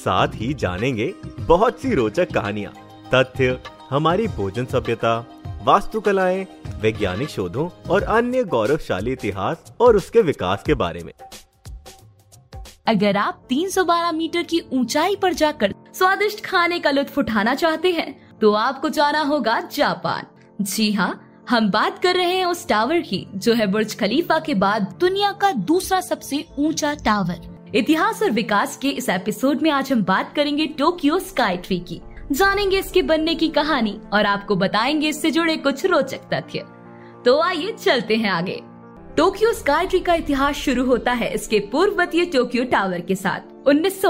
साथ ही जानेंगे बहुत सी रोचक कहानियाँ, तथ्य, हमारी भोजन सभ्यता, वास्तुकलाएँ, वैज्ञानिक शोधों और अन्य गौरवशाली इतिहास और उसके विकास के बारे में। अगर आप 312 मीटर की ऊंचाई पर जाकर स्वादिष्ट खाने का लुत्फ उठाना चाहते हैं तो आपको जाना होगा जापान। जी हाँ हम बात कर रहे हैं उस टावर की, जो है बुर्ज खलीफा के बाद दुनिया का दूसरा सबसे ऊँचा टावर। इतिहास और विकास के इस एपिसोड में आज हम बात करेंगे टोक्यो स्काई ट्री की। जानेंगे इसके बनने की कहानी और आपको बताएँगे इससे जुड़े कुछ रोचक तथ्य। तो आइए चलते हैं आगे। टोक्यो स्काई ट्री का इतिहास शुरू होता है इसके पूर्ववर्तीय टोक्यो टावर के साथ। उन्नीस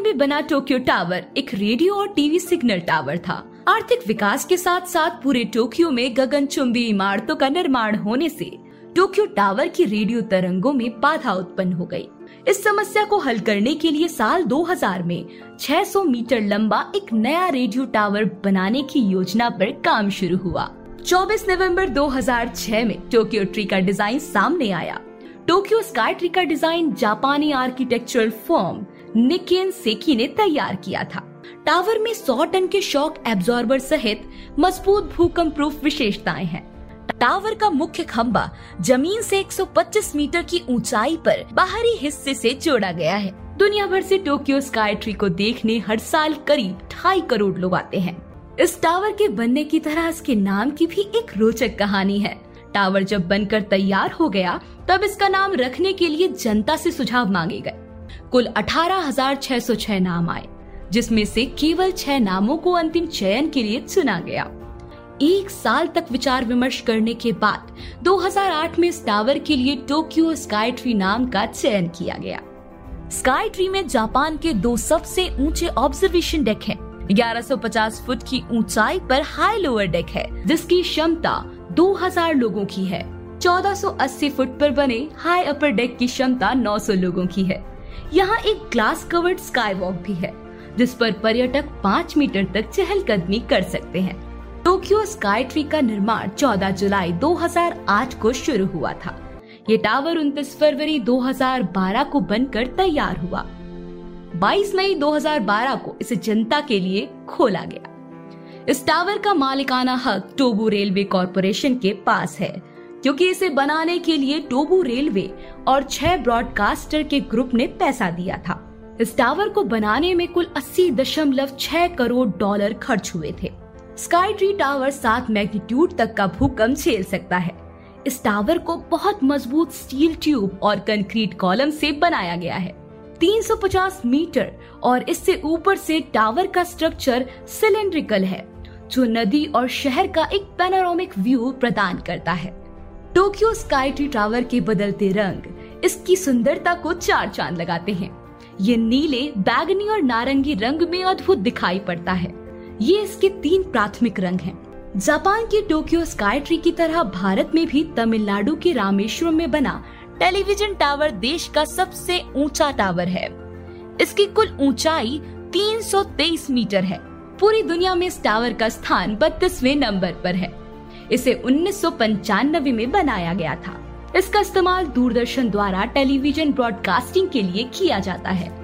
में बना टोक्यो टावर एक रेडियो और टीवी सिग्नल टावर था। आर्थिक विकास के साथ साथ पूरे टोक्यो में गगन चुंबी इमारतों का निर्माण होने से टोक्यो टावर की रेडियो तरंगों में बाधा उत्पन्न हो गई। इस समस्या को हल करने के लिए साल 2000 में 600 मीटर लंबा एक नया रेडियो टावर बनाने की योजना पर काम शुरू हुआ। 24 नवंबर 2006 में टोक्यो ट्री का डिज़ाइन सामने आया। टोक्यो स्काई ट्री का डिज़ाइन जापानी आर्किटेक्चरल फॉर्म निकेन सेकी ने तैयार किया था। टावर में 100 टन के शॉक एब्जॉर्बर सहित मज़बूत भूकंप प्रूफ विशेषताएँ हैं। टावर का मुख्य खम्बा ज़मीन से 125 मीटर की ऊंचाई पर बाहरी हिस्से से जोड़ा गया है। दुनिया भर से टोक्यो स्काई ट्री को देखने हर साल करीब ढाई करोड़ लोग आते हैं। इस टावर के बनने की तरह इसके नाम की भी एक रोचक कहानी है। टावर जब बनकर तैयार हो गया तब इसका नाम रखने के लिए जनता से सुझाव मांगे गए। कुल 18,606 नाम आए जिसमें से केवल छह नामों को अंतिम चयन के लिए चुना गया। एक साल तक विचार विमर्श करने के बाद 2008 में इस टावर के लिए टोक्यो स्काई ट्री नाम का चयन किया गया। स्काई ट्री में जापान के दो सबसे ऊँचे ऑब्जर्वेशन डेक हैं। 1150 फुट की ऊंचाई पर हाई लोअर डेक है, जिसकी क्षमता 2000 लोगों की है। 1480 फुट पर बने हाई अपर डेक की क्षमता 900 लोगों की है। यहाँ एक ग्लास कवर्ड स्काई वॉक भी है, जिस पर पर्यटक पाँच मीटर तक चहलकदमी कर सकते हैं। टोक्यो स्काई ट्री का निर्माण 14 जुलाई 2008 को शुरू हुआ था। ये टावर 29 फरवरी 2012 को बनकर तैयार हुआ। 22 मई 2012 को इसे जनता के लिए खोला गया। इस टावर का मालिकाना हक टोबू रेलवे कॉरपोरेशन के पास है, क्योंकि इसे बनाने के लिए टोबू रेलवे और छह ब्रॉडकास्टर के ग्रुप ने पैसा दिया था। इस टावर को बनाने में कुल अस्सी दशमलव छह करोड़ डॉलर खर्च हुए थे। स्काई ट्री टावर सात मैग्नीट्यूड तक का भूकंप झेल सकता है। इस टावर को बहुत मज़बूत स्टील ट्यूब और कंक्रीट कॉलम से बनाया गया है। 350 मीटर और इससे ऊपर से टावर का स्ट्रक्चर सिलेंड्रिकल है, जो नदी और शहर का एक पैनोरामिक व्यू प्रदान करता है। टोक्यो स्काई ट्री टावर के बदलते रंग इसकी सुंदरता को चार चाँद लगाते हैं। ये नीले, बैगनी और नारंगी रंग में अद्भुत दिखाई पड़ता है। ये इसके तीन प्राथमिक रंग हैं। जापान के टोक्यो स्काई ट्री की तरह भारत में भी तमिलनाडु के रामेश्वरम में बना टेलीविज़न टावर देश का सबसे ऊँचा टावर है। इसकी कुल ऊंचाई 323 मीटर है। पूरी दुनिया में इस टावर का स्थान बत्तीसवे नंबर पर है। इसे उन्नीस सौ पंचानवे में बनाया गया था। इसका इस्तेमाल दूरदर्शन द्वारा टेलीविज़न ब्रॉडकास्टिंग के लिए किया जाता है।